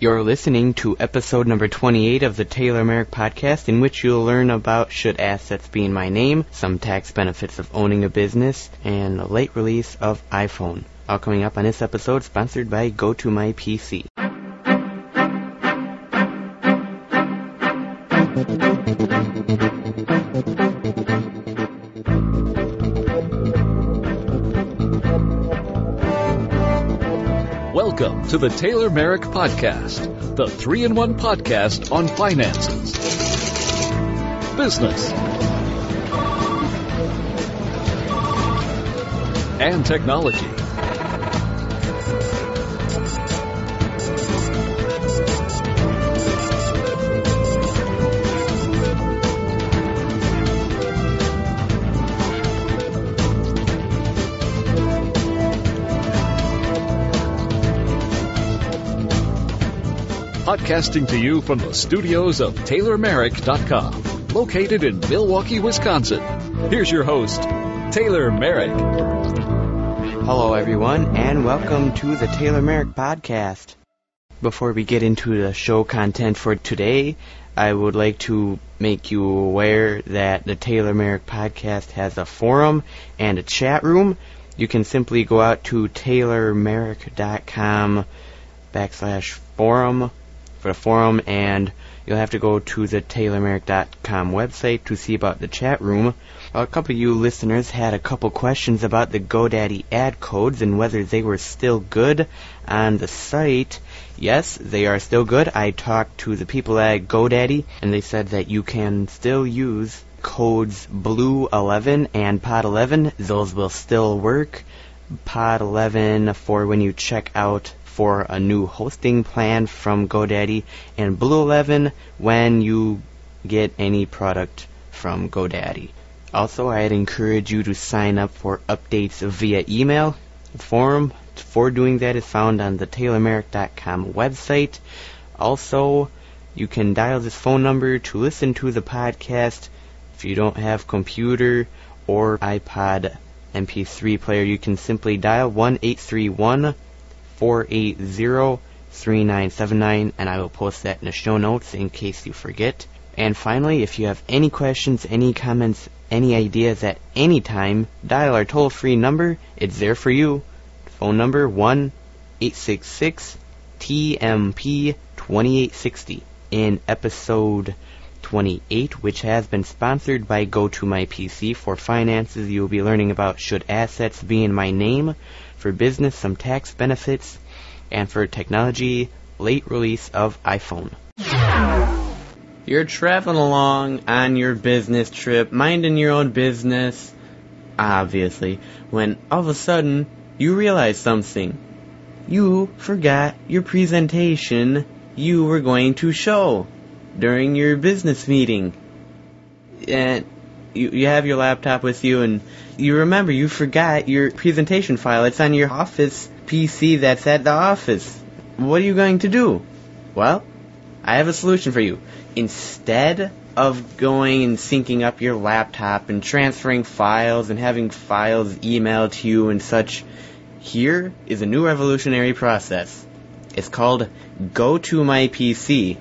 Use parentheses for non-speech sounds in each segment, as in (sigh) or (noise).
You're listening to episode number 28 of the Taylor Merrick podcast, in which you'll learn about should assets be in my name, some tax benefits of owning a business, and a late release of iPhone. All coming up on this episode, sponsored by GoToMyPC. To the Taylor Merrick Podcast, the three in one podcast on finances, business, and technology. Podcasting to you from the studios of TaylorMerrick.com, located in Milwaukee, Wisconsin. Here's your host, Taylor Merrick. Hello, everyone, and welcome to the Taylor Merrick podcast. Before we get into the show content for today, I would like to make you aware that the Taylor Merrick podcast has a forum and a chat room. You can simply go out to taylormerrick.com backslash forum for the forum, and you'll have to go to the TaylorMerrick.com website to see about the chat room. A couple of you listeners had a couple questions about the GoDaddy ad codes and whether they were still good on the site. Yes, they are still good. I talked to the people at GoDaddy, and they said that you can still use codes Blue11 and Pod11. Those will still work. Pod11 for when you check out for a new hosting plan from GoDaddy, and Blue11 when you get any product from GoDaddy. Also, I'd encourage you to sign up for updates via email. The forum for doing that is found on the TaylorMerrick.com website. Also, you can dial this phone number to listen to the podcast. If you don't have computer or iPod MP3 player, you can simply dial 1 831 480-3979 and I will post that in the show notes in case you forget. And finally, if you have any questions, any comments, any ideas at any time, dial our toll-free number. It's there for you. Phone number 1-866-TMP-2860. In episode 28, which has been sponsored by GoToMyPC for finances, you will be learning about should assets be in my name, for business some tax benefits, and for technology late release of iPhone. You're traveling along on your business trip, minding your own business, obviously, when all of a sudden you realize something. You forgot your presentation you were going to show during your business meeting. And you, you have your laptop with you and you remember you forgot your presentation file. It's on your office PC that's at the office. What are you going to do? Well, I have a solution for you. Instead of going and syncing up your laptop and transferring files and having files emailed to you and such, here is a new revolutionary process. It's called Go to My PC.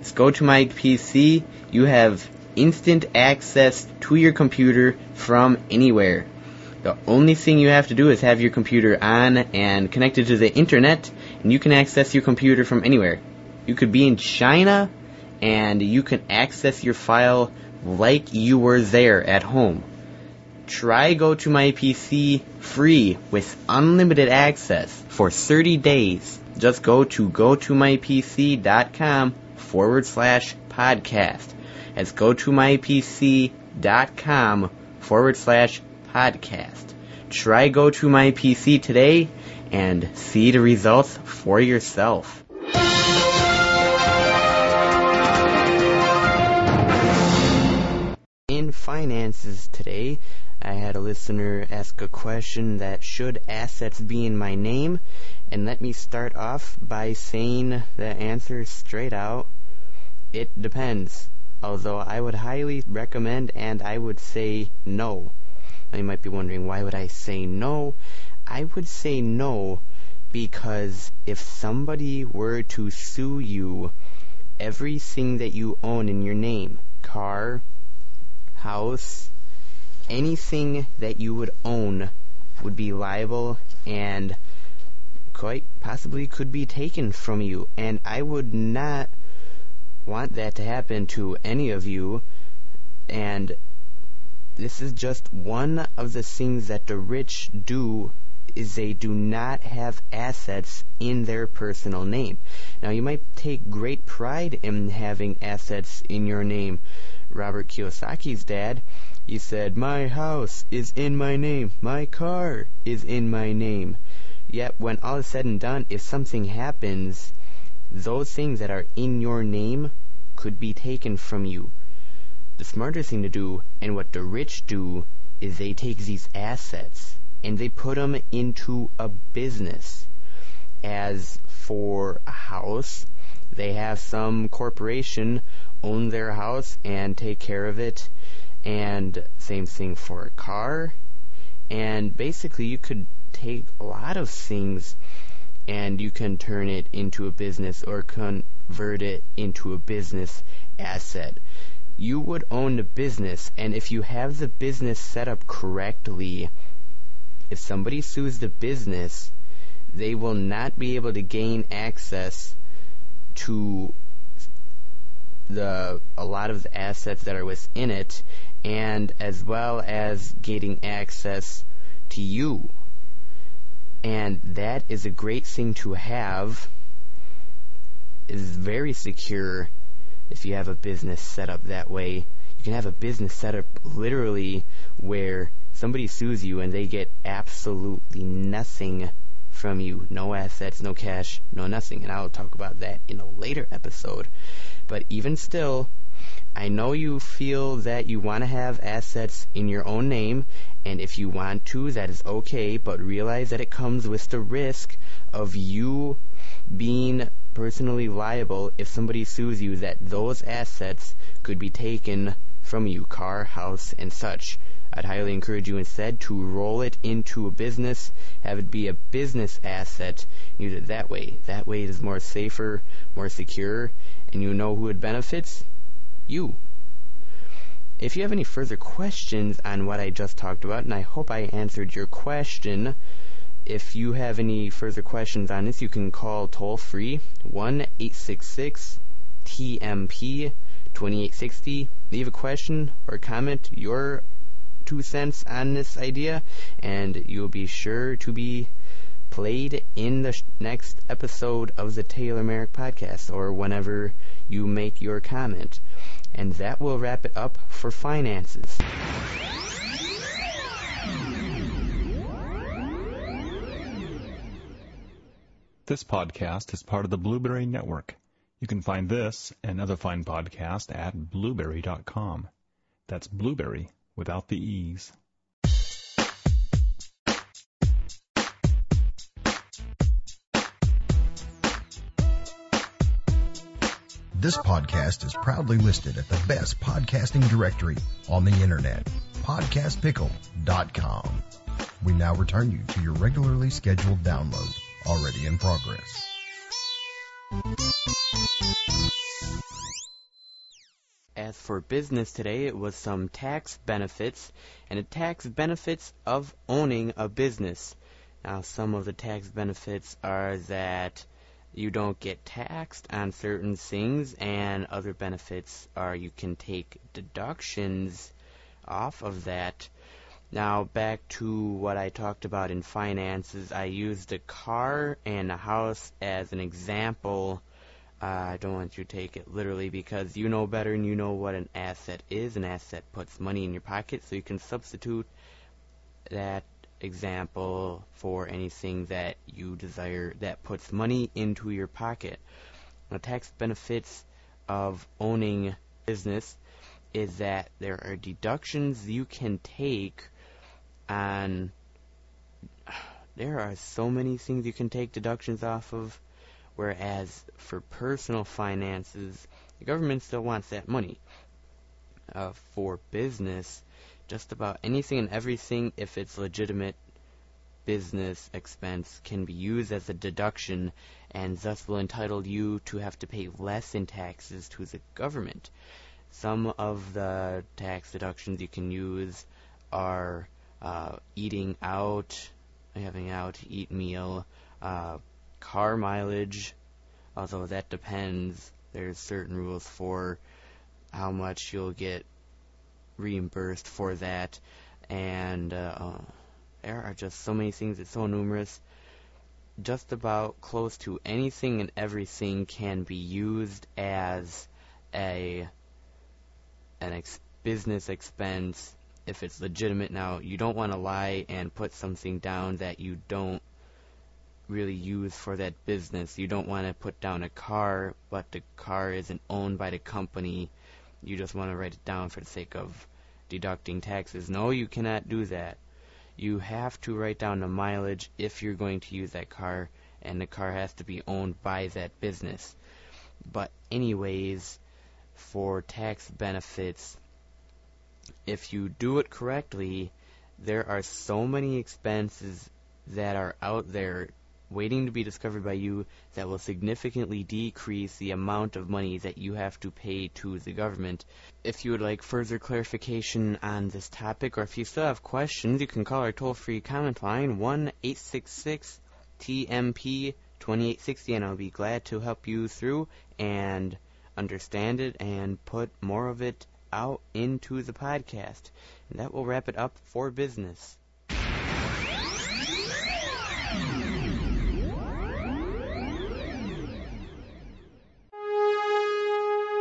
It's Go to My PC. You have instant access to your computer from anywhere. The only thing you have to do is have your computer on and connected to the internet, and you can access your computer from anywhere. You could be in China, and you can access your file like you were there at home. Try Go to My PC free with unlimited access for 30 days. Just go to gotomypc.com forward slash podcast as go to mypc.com forward slash podcast. Try go to mypc today and see the results for yourself. In finances today, I had a listener ask a question that should assets be in my name? And let me start off by saying the answer straight out it depends. Although I would highly recommend and I would say no. Now you might be wondering why would I say no? I would say no because if somebody were to sue you, everything that you own in your name, car, house, anything that you would own would be liable and quite possibly could be taken from you. And I would not want that to happen to any of you. And this is just one of the things that the rich do is they do not have assets in their personal name. Now you might take great pride in having assets in your name. Robert Kiyosaki's dad, he said, My house is in my name. My car is in my name. Yet when all is said and done, if something happens, those things that are in your name could be taken from you. The smarter thing to do, and what the rich do, is they take these assets and they put them into a business. As for a house, they have some corporation own their house and take care of it. And same thing for a car. And basically, you could take a lot of things and you can turn it into a business or convert it into a business asset. You would own the business, and if you have the business set up correctly, if somebody sues the business, they will not be able to gain access to the a lot of the assets that are within it and as well as getting access to you. And that is a great thing to have. It is very secure if you have a business set up that way. You can have a business set up literally where somebody sues you and they get absolutely nothing from you. No assets, no cash, no nothing. And I'll talk about that in a later episode. But even still, I know you feel that you want to have assets in your own name, and if you want to, that is okay, but realize that it comes with the risk of you being personally liable if somebody sues you that those assets could be taken from you, car, house, and such. I'd highly encourage you instead to roll it into a business, have it be a business asset, use it that way. That way it is more safer, more secure, and you know who it benefits? You. If you have any further questions on what I just talked about, and I hope I answered your question, if you have any further questions on this, you can call toll free 1 866 TMP 2860. Leave a question or comment your two cents on this idea, and you'll be sure to be played in the sh- next episode of the Taylor Merrick podcast or whenever you make your comment. And that will wrap it up for finances. This podcast is part of the Blubrry Network. You can find this and other fine podcasts at blubrry.com. That's blueberry without the e's. This podcast is proudly listed at the best podcasting directory on the internet, podcastpickle.com. We now return you to your regularly scheduled download, already in progress. As for business today, it was some tax benefits and the tax benefits of owning a business. Now, some of the tax benefits are that you don't get taxed on certain things, and other benefits are you can take deductions off of that. Now, back to what I talked about in finances, I used a car and a house as an example uh, I don't want you to take it literally because you know better and you know what an asset is. An asset puts money in your pocket, so you can substitute that example for anything that you desire that puts money into your pocket. The tax benefits of owning business is that there are deductions you can take on. There are so many things you can take deductions off of, whereas for personal finances, the government still wants that money. Uh, for business, just about anything and everything, if it's legitimate business expense, can be used as a deduction and thus will entitle you to have to pay less in taxes to the government. Some of the tax deductions you can use are uh, eating out, having out eat meal, uh, car mileage, although that depends. There's certain rules for how much you'll get reimbursed for that, and uh, there are just so many things. It's so numerous. Just about close to anything and everything can be used as a an ex- business expense if it's legitimate. Now, you don't want to lie and put something down that you don't really use for that business. You don't want to put down a car, but the car isn't owned by the company. You just want to write it down for the sake of deducting taxes. No, you cannot do that. You have to write down the mileage if you're going to use that car, and the car has to be owned by that business. But, anyways, for tax benefits, if you do it correctly, there are so many expenses that are out there waiting to be discovered by you that will significantly decrease the amount of money that you have to pay to the government. If you would like further clarification on this topic, or if you still have questions, you can call our toll free comment line 1 866 TMP 2860, and I'll be glad to help you through and understand it and put more of it out into the podcast. And that will wrap it up for business.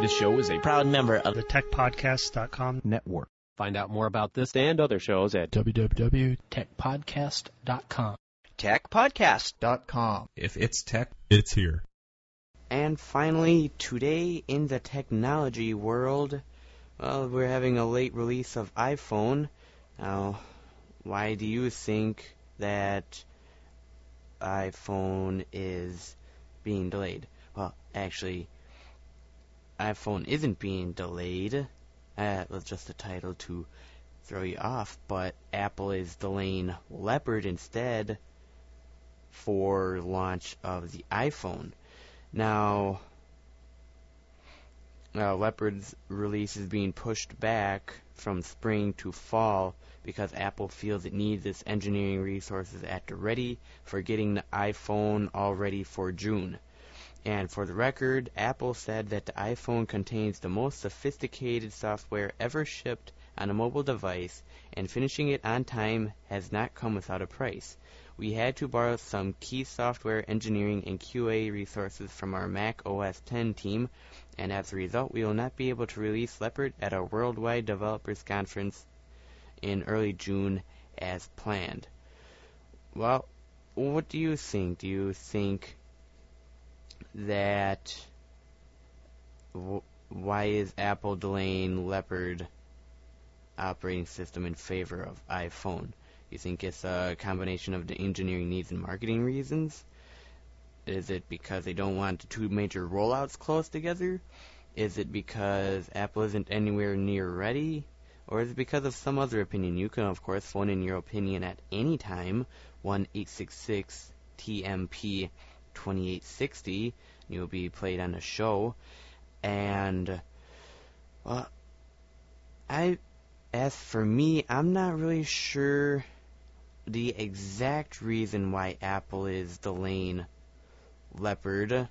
This show is a proud member of the techpodcast.com network. Find out more about this and other shows at www.techpodcast.com. Techpodcast.com. If it's tech, it's here. And finally, today in the technology world, well, we're having a late release of iPhone. Now, why do you think that iPhone is being delayed? Well, actually, iPhone isn't being delayed. Uh, was just a title to throw you off, but Apple is delaying Leopard instead for launch of the iPhone. Now, uh, Leopard's release is being pushed back from spring to fall because Apple feels it needs its engineering resources at the ready for getting the iPhone all ready for June. And for the record, Apple said that the iPhone contains the most sophisticated software ever shipped on a mobile device, and finishing it on time has not come without a price we had to borrow some key software engineering and QA resources from our Mac OS X team, and as a result, we will not be able to release Leopard at our worldwide developers conference in early June as planned. Well, what do you think? Do you think that w- why is Apple delaying Leopard operating system in favor of iPhone? You think it's a combination of the engineering needs and marketing reasons? Is it because they don't want two major rollouts close together? Is it because Apple isn't anywhere near ready? Or is it because of some other opinion? You can, of course, phone in your opinion at any time, 1 866 TMP 2860. You'll be played on the show. And, well, I, as for me, I'm not really sure the exact reason why Apple is delaying Leopard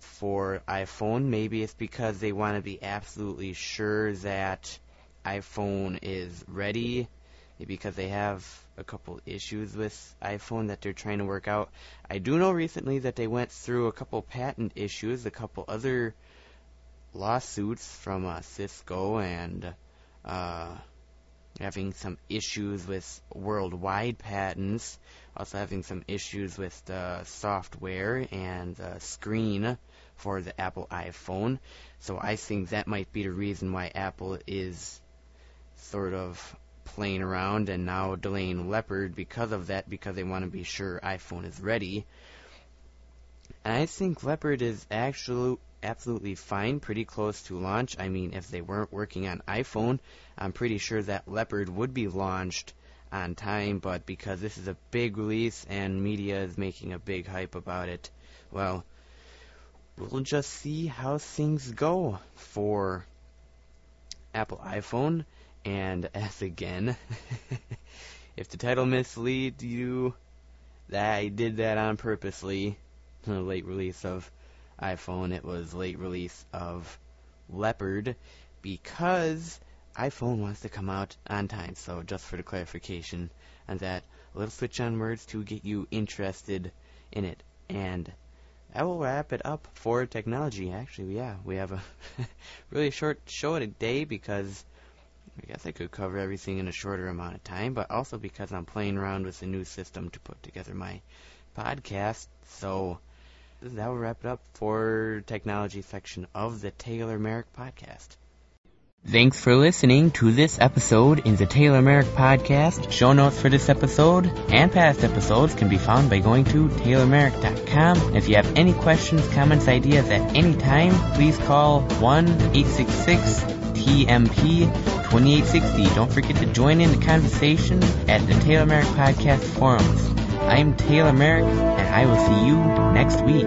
for iPhone. Maybe it's because they want to be absolutely sure that iPhone is ready. Because they have a couple issues with iPhone that they're trying to work out. I do know recently that they went through a couple patent issues, a couple other lawsuits from uh, Cisco and uh, having some issues with worldwide patents, also having some issues with the software and the screen for the Apple iPhone. So I think that might be the reason why Apple is sort of playing around and now delaying Leopard because of that, because they want to be sure iPhone is ready. And I think Leopard is actually absolutely fine, pretty close to launch. I mean, if they weren't working on iPhone, I'm pretty sure that Leopard would be launched on time, but because this is a big release and media is making a big hype about it, well, we'll just see how things go for Apple iPhone. And (laughs) as again, (laughs) if the title misleads you, that I did that on purposely. (laughs) Late release of iPhone, it was late release of Leopard because iPhone wants to come out on time. So just for the clarification on that, a little switch on words to get you interested in it. And that will wrap it up for technology. Actually, yeah, we have a really short show today because I guess I could cover everything in a shorter amount of time, but also because I'm playing around with a new system to put together my podcast. So that will wrap it up for technology section of the Taylor Merrick podcast. Thanks for listening to this episode in the Taylor Merrick Podcast. Show notes for this episode and past episodes can be found by going to taylormerrick.com. If you have any questions, comments, ideas at any time, please call 1-866-TMP-2860. Don't forget to join in the conversation at the Taylor Merrick Podcast forums. I'm Taylor Merrick, and I will see you next week.